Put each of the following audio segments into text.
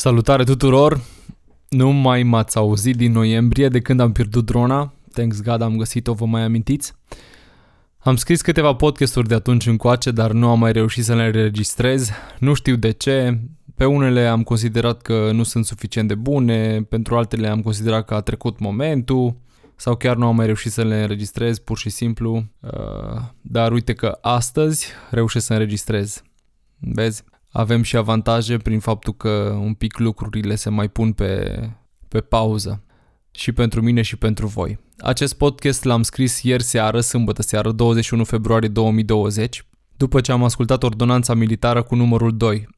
Salutare tuturor! Nu mai m-ați auzit din noiembrie de când am pierdut drona. Thanks God am găsit-o, vă mai amintiți? Am scris câteva podcasturi de atunci încoace, dar nu am mai reușit să le înregistrez. Nu știu de ce. Pe unele am considerat că nu sunt suficient de bune, pentru altele am considerat că a trecut momentul sau chiar nu am mai reușit să le înregistrez pur și simplu. Uh, dar uite că astăzi reușesc să înregistrez. Vezi? Avem și avantaje prin faptul că un pic lucrurile se mai pun pe, pe pauză și pentru mine și pentru voi. Acest podcast l-am scris ieri seară, sâmbătă seară, 21 februarie 2020, după ce am ascultat ordonanța militară cu numărul 2.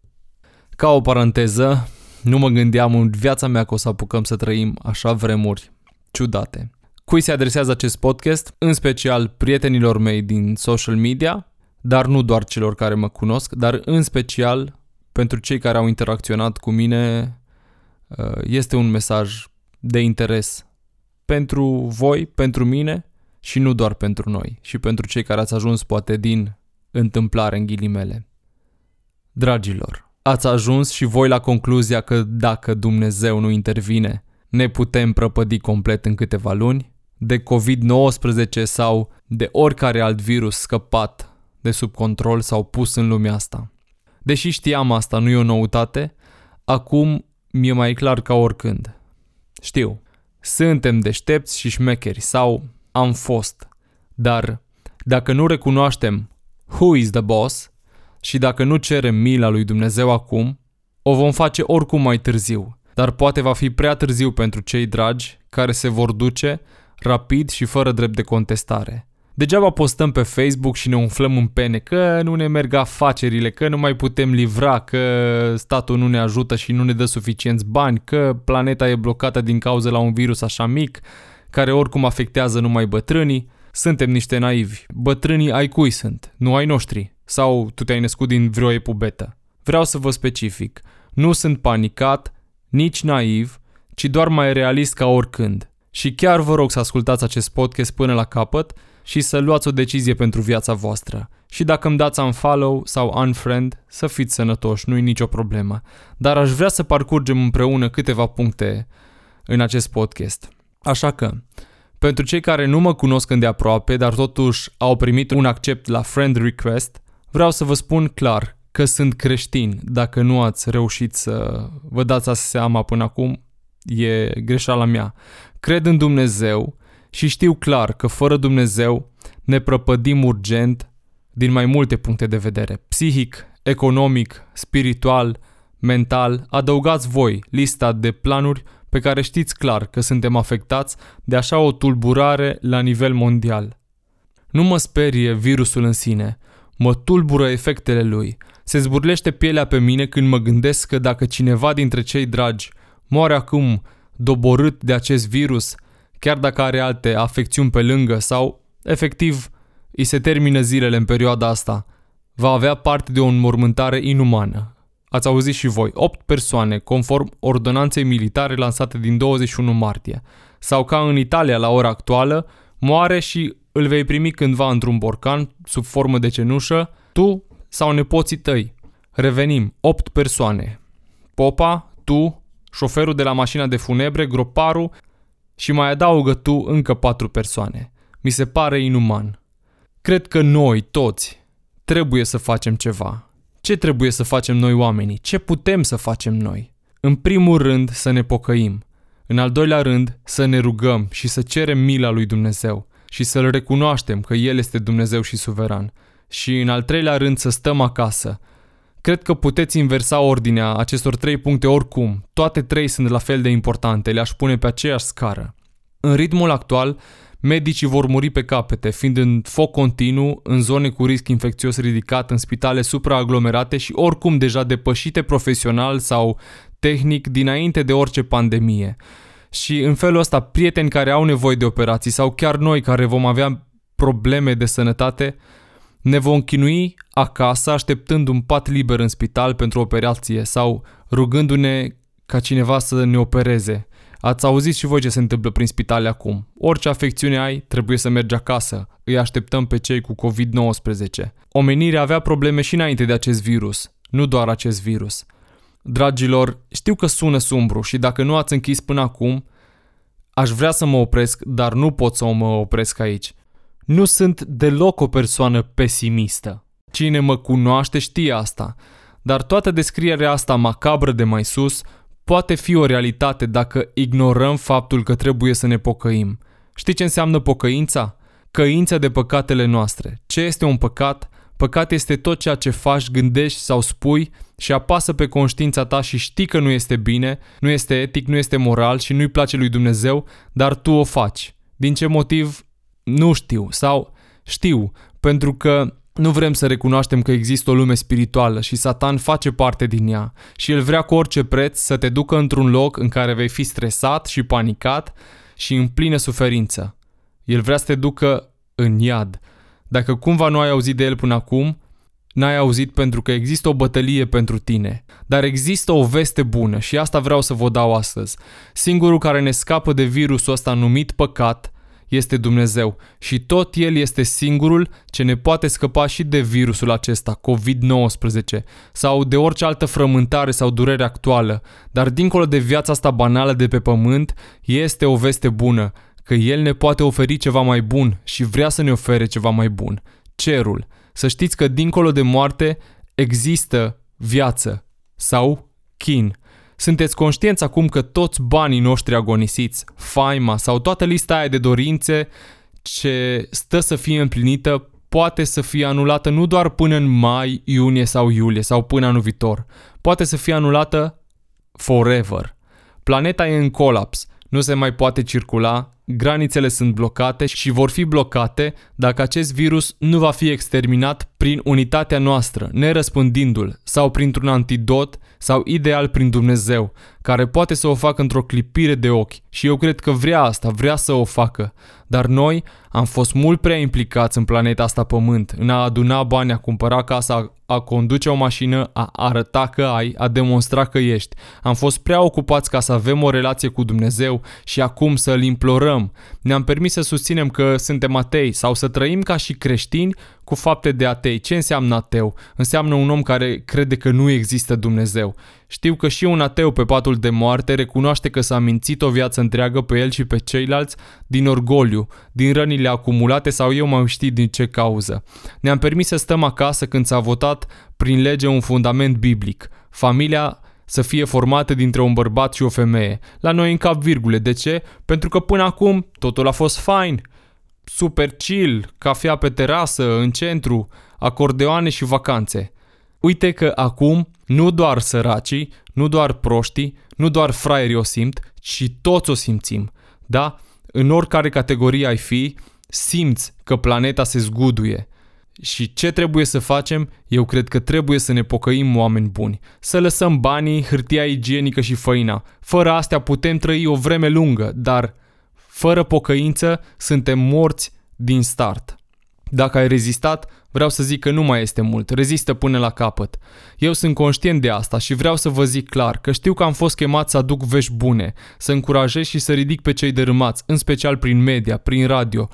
Ca o paranteză, nu mă gândeam în viața mea că o să apucăm să trăim așa vremuri ciudate. Cui se adresează acest podcast? În special prietenilor mei din social media, dar nu doar celor care mă cunosc, dar în special pentru cei care au interacționat cu mine, uh, este un mesaj de interes pentru voi, pentru mine și nu doar pentru noi și pentru cei care ați ajuns poate din întâmplare în ghilimele. Dragilor, ați ajuns și voi la concluzia că dacă Dumnezeu nu intervine, ne putem prăpădi complet în câteva luni? De COVID-19 sau de oricare alt virus scăpat de sub control sau pus în lumea asta. Deși știam asta, nu e o noutate, acum mi-e mai clar ca oricând. Știu, suntem deștepți și șmecheri sau am fost, dar dacă nu recunoaștem who is the boss și dacă nu cerem mila lui Dumnezeu acum, o vom face oricum mai târziu, dar poate va fi prea târziu pentru cei dragi care se vor duce rapid și fără drept de contestare. Degeaba postăm pe Facebook și ne umflăm în pene că nu ne merg afacerile, că nu mai putem livra, că statul nu ne ajută și nu ne dă suficienți bani, că planeta e blocată din cauza la un virus așa mic, care oricum afectează numai bătrânii. Suntem niște naivi. Bătrânii ai cui sunt, nu ai noștri. Sau tu te-ai născut din vreo epubetă. Vreau să vă specific. Nu sunt panicat, nici naiv, ci doar mai realist ca oricând. Și chiar vă rog să ascultați acest podcast până la capăt, și să luați o decizie pentru viața voastră. Și dacă îmi dați unfollow sau unfriend, să fiți sănătoși, nu-i nicio problemă. Dar aș vrea să parcurgem împreună câteva puncte în acest podcast. Așa că, pentru cei care nu mă cunosc îndeaproape, dar totuși au primit un accept la friend request, vreau să vă spun clar că sunt creștin. Dacă nu ați reușit să vă dați seama până acum, e greșeala mea. Cred în Dumnezeu și știu clar că fără Dumnezeu ne prăpădim urgent din mai multe puncte de vedere. Psihic, economic, spiritual, mental, adăugați voi lista de planuri pe care știți clar că suntem afectați de așa o tulburare la nivel mondial. Nu mă sperie virusul în sine, mă tulbură efectele lui. Se zburlește pielea pe mine când mă gândesc că dacă cineva dintre cei dragi moare acum doborât de acest virus, chiar dacă are alte afecțiuni pe lângă sau, efectiv, îi se termină zilele în perioada asta, va avea parte de o înmormântare inumană. Ați auzit și voi, 8 persoane, conform ordonanței militare lansate din 21 martie. Sau ca în Italia la ora actuală, moare și îl vei primi cândva într-un borcan, sub formă de cenușă, tu sau nepoții tăi. Revenim, 8 persoane. Popa, tu, șoferul de la mașina de funebre, groparul și mai adaugă tu încă patru persoane. Mi se pare inuman. Cred că noi, toți, trebuie să facem ceva. Ce trebuie să facem noi oamenii? Ce putem să facem noi? În primul rând să ne pocăim. În al doilea rând să ne rugăm și să cerem mila lui Dumnezeu și să-L recunoaștem că El este Dumnezeu și suveran. Și în al treilea rând să stăm acasă, Cred că puteți inversa ordinea acestor trei puncte oricum. Toate trei sunt la fel de importante, le-aș pune pe aceeași scară. În ritmul actual, medicii vor muri pe capete, fiind în foc continuu în zone cu risc infecțios ridicat, în spitale supraaglomerate și oricum deja depășite profesional sau tehnic dinainte de orice pandemie. Și în felul ăsta, prieteni care au nevoie de operații sau chiar noi care vom avea probleme de sănătate, ne vom chinui acasă așteptând un pat liber în spital pentru operație sau rugându-ne ca cineva să ne opereze. Ați auzit și voi ce se întâmplă prin spitale acum. Orice afecțiune ai, trebuie să mergi acasă. Îi așteptăm pe cei cu COVID-19. Omenirea avea probleme și înainte de acest virus, nu doar acest virus. Dragilor, Știu că sună sumbru și dacă nu ați închis până acum, aș vrea să mă opresc, dar nu pot să mă opresc aici. Nu sunt deloc o persoană pesimistă. Cine mă cunoaște știe asta, dar toată descrierea asta macabră de mai sus poate fi o realitate dacă ignorăm faptul că trebuie să ne pocăim. Știi ce înseamnă pocăința? Căința de păcatele noastre. Ce este un păcat? Păcat este tot ceea ce faci, gândești sau spui și apasă pe conștiința ta și știi că nu este bine, nu este etic, nu este moral și nu-i place lui Dumnezeu, dar tu o faci. Din ce motiv? Nu știu. Sau știu, pentru că nu vrem să recunoaștem că există o lume spirituală și Satan face parte din ea și el vrea cu orice preț să te ducă într-un loc în care vei fi stresat și panicat și în plină suferință. El vrea să te ducă în iad. Dacă cumva nu ai auzit de el până acum, n-ai auzit pentru că există o bătălie pentru tine. Dar există o veste bună și asta vreau să vă dau astăzi. Singurul care ne scapă de virusul ăsta numit păcat este Dumnezeu și tot El este singurul ce ne poate scăpa și de virusul acesta, COVID-19, sau de orice altă frământare sau durere actuală, dar dincolo de viața asta banală de pe pământ, este o veste bună, că El ne poate oferi ceva mai bun și vrea să ne ofere ceva mai bun, cerul. Să știți că dincolo de moarte există viață sau chin. Sunteți conștienți acum că toți banii noștri agonisiți, faima sau toată lista aia de dorințe ce stă să fie împlinită poate să fie anulată nu doar până în mai, iunie sau iulie sau până anul viitor. Poate să fie anulată forever. Planeta e în colaps, nu se mai poate circula, granițele sunt blocate și vor fi blocate dacă acest virus nu va fi exterminat prin unitatea noastră, nerăspândindu-l, sau printr-un antidot, sau ideal prin Dumnezeu, care poate să o facă într-o clipire de ochi. Și eu cred că vrea asta, vrea să o facă. Dar noi am fost mult prea implicați în planeta asta pământ, în a aduna bani, a cumpăra casa, a conduce o mașină, a arăta că ai, a demonstra că ești. Am fost prea ocupați ca să avem o relație cu Dumnezeu și acum să îl implorăm. Ne-am permis să susținem că suntem atei sau să trăim ca și creștini cu fapte de atei. Ce înseamnă ateu? Înseamnă un om care crede că nu există Dumnezeu. Știu că și un ateu pe patul de moarte recunoaște că s-a mințit o viață întreagă pe el și pe ceilalți din orgoliu, din rănile acumulate sau eu mai știu din ce cauză. Ne-am permis să stăm acasă când s-a votat prin lege un fundament biblic. Familia să fie formată dintre un bărbat și o femeie. La noi în cap virgule. De ce? Pentru că până acum totul a fost fine. Super chill, cafea pe terasă, în centru, acordeoane și vacanțe. Uite că acum nu doar săracii, nu doar proștii, nu doar fraierii o simt, ci toți o simțim. Da? În oricare categorie ai fi, simți că planeta se zguduie. Și ce trebuie să facem? Eu cred că trebuie să ne pocăim oameni buni. Să lăsăm banii, hârtia igienică și făina. Fără astea putem trăi o vreme lungă, dar fără pocăință suntem morți din start. Dacă ai rezistat, vreau să zic că nu mai este mult, rezistă până la capăt. Eu sunt conștient de asta și vreau să vă zic clar că știu că am fost chemat să aduc vești bune, să încurajez și să ridic pe cei dărâmați, în special prin media, prin radio.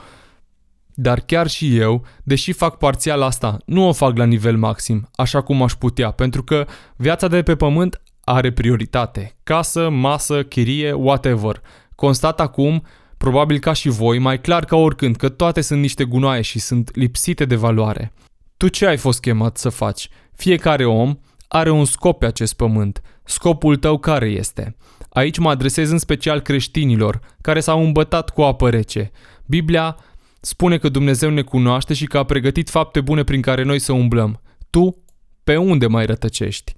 Dar chiar și eu, deși fac parțial asta, nu o fac la nivel maxim, așa cum aș putea, pentru că viața de pe pământ are prioritate. Casă, masă, chirie, whatever. Constat acum probabil ca și voi, mai clar ca oricând, că toate sunt niște gunoaie și sunt lipsite de valoare. Tu ce ai fost chemat să faci? Fiecare om are un scop pe acest pământ. Scopul tău care este? Aici mă adresez în special creștinilor, care s-au îmbătat cu apă rece. Biblia spune că Dumnezeu ne cunoaște și că a pregătit fapte bune prin care noi să umblăm. Tu, pe unde mai rătăcești?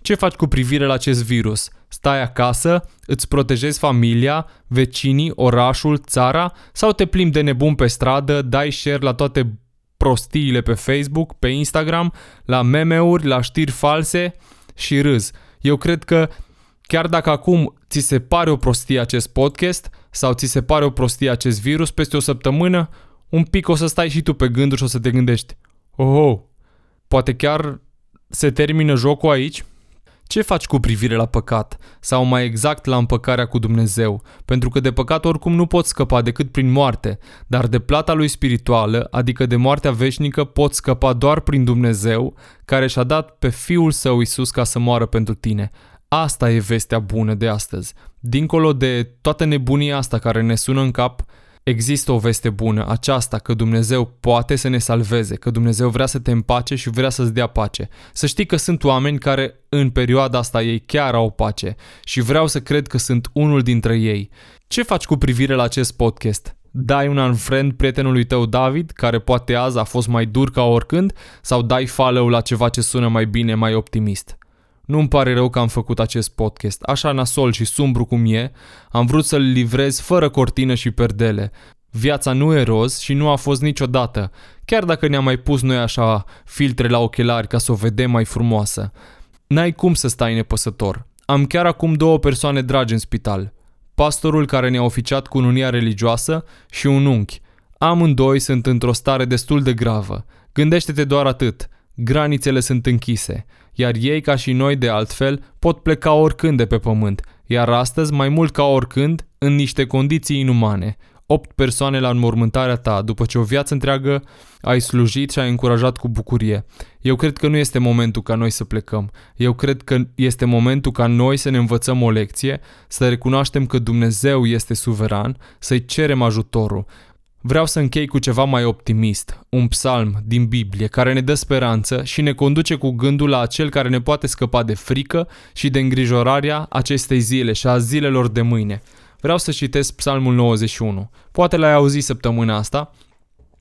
Ce faci cu privire la acest virus? Stai acasă, îți protejezi familia, vecinii, orașul, țara sau te plimbi de nebun pe stradă, dai share la toate prostiile pe Facebook, pe Instagram, la meme-uri, la știri false și râzi. Eu cred că chiar dacă acum ți se pare o prostie acest podcast sau ți se pare o prostie acest virus, peste o săptămână, un pic o să stai și tu pe gânduri și o să te gândești. Oh, oh poate chiar se termină jocul aici? Ce faci cu privire la păcat? Sau mai exact la împăcarea cu Dumnezeu? Pentru că de păcat oricum nu poți scăpa decât prin moarte, dar de plata lui spirituală, adică de moartea veșnică, poți scăpa doar prin Dumnezeu, care și-a dat pe Fiul Său Isus ca să moară pentru tine. Asta e vestea bună de astăzi. Dincolo de toată nebunia asta care ne sună în cap, există o veste bună, aceasta că Dumnezeu poate să ne salveze, că Dumnezeu vrea să te împace și vrea să-ți dea pace. Să știi că sunt oameni care în perioada asta ei chiar au pace și vreau să cred că sunt unul dintre ei. Ce faci cu privire la acest podcast? Dai un unfriend prietenului tău David, care poate azi a fost mai dur ca oricând, sau dai follow la ceva ce sună mai bine, mai optimist? Nu-mi pare rău că am făcut acest podcast, așa nasol și sumbru cum e, am vrut să-l livrez fără cortină și perdele. Viața nu e roz și nu a fost niciodată, chiar dacă ne-am mai pus noi așa filtre la ochelari ca să o vedem mai frumoasă. N-ai cum să stai nepăsător. Am chiar acum două persoane dragi în spital. Pastorul care ne-a oficiat cu unia religioasă și un unchi. Amândoi sunt într-o stare destul de gravă. Gândește-te doar atât. Granițele sunt închise iar ei, ca și noi de altfel, pot pleca oricând de pe pământ, iar astăzi, mai mult ca oricând, în niște condiții inumane. Opt persoane la înmormântarea ta, după ce o viață întreagă ai slujit și ai încurajat cu bucurie. Eu cred că nu este momentul ca noi să plecăm. Eu cred că este momentul ca noi să ne învățăm o lecție, să recunoaștem că Dumnezeu este suveran, să-i cerem ajutorul. Vreau să închei cu ceva mai optimist, un psalm din Biblie care ne dă speranță și ne conduce cu gândul la acel care ne poate scăpa de frică și de îngrijorarea acestei zile și a zilelor de mâine. Vreau să citesc psalmul 91. Poate l-ai auzit săptămâna asta,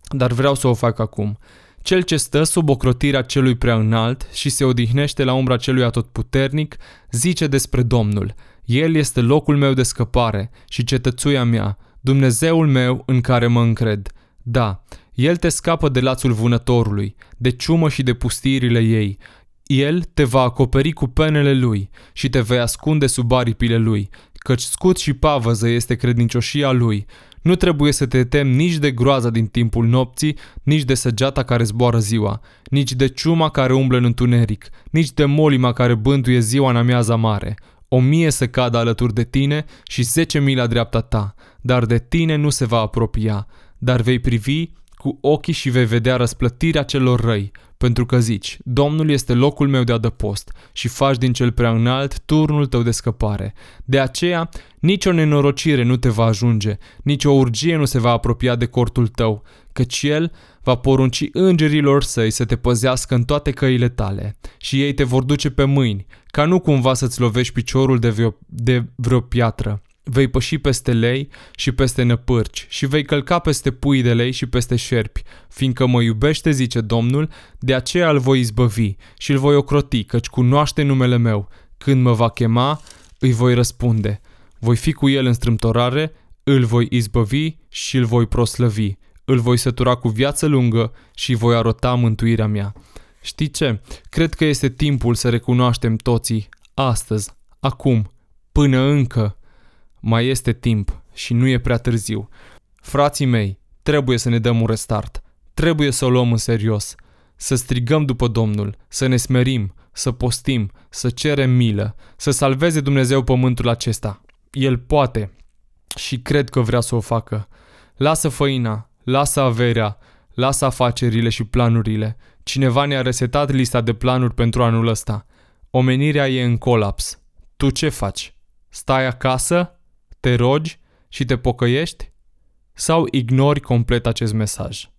dar vreau să o fac acum. Cel ce stă sub ocrotirea celui prea înalt și se odihnește la umbra celui atotputernic, zice despre Domnul. El este locul meu de scăpare și cetățuia mea, Dumnezeul meu în care mă încred. Da, El te scapă de lațul vânătorului, de ciumă și de pustirile ei. El te va acoperi cu penele Lui și te vei ascunde sub aripile Lui, căci scut și pavăză este credincioșia Lui. Nu trebuie să te temi nici de groaza din timpul nopții, nici de săgeata care zboară ziua, nici de ciuma care umblă în întuneric, nici de molima care bântuie ziua în amiaza mare. O mie să cadă alături de tine și zece mii la dreapta ta, dar de tine nu se va apropia, dar vei privi cu ochii și vei vedea răsplătirea celor răi, pentru că zici, Domnul este locul meu de adăpost și faci din cel prea înalt turnul tău de scăpare. De aceea, nicio nenorocire nu te va ajunge, nicio urgie nu se va apropia de cortul tău, căci El va porunci îngerilor săi să te păzească în toate căile tale și ei te vor duce pe mâini, ca nu cumva să-ți lovești piciorul de vreo, de vreo piatră. Vei păși peste lei și peste năpârci și vei călca peste pui de lei și peste șerpi, fiindcă mă iubește, zice Domnul, de aceea îl voi izbăvi și îl voi ocroti, căci cunoaște numele meu. Când mă va chema, îi voi răspunde. Voi fi cu el în strâmtorare, îl voi izbăvi și îl voi proslăvi. Îl voi sătura cu viață lungă și voi arăta mântuirea mea. Știi ce? Cred că este timpul să recunoaștem toții, astăzi, acum, până încă, mai este timp și nu e prea târziu. Frații mei, trebuie să ne dăm un restart. Trebuie să o luăm în serios. Să strigăm după Domnul, să ne smerim, să postim, să cerem milă, să salveze Dumnezeu pământul acesta. El poate și cred că vrea să o facă. Lasă făina, lasă averea, lasă afacerile și planurile. Cineva ne-a resetat lista de planuri pentru anul ăsta. Omenirea e în colaps. Tu ce faci? Stai acasă? Te rogi și te pocăiești sau ignori complet acest mesaj?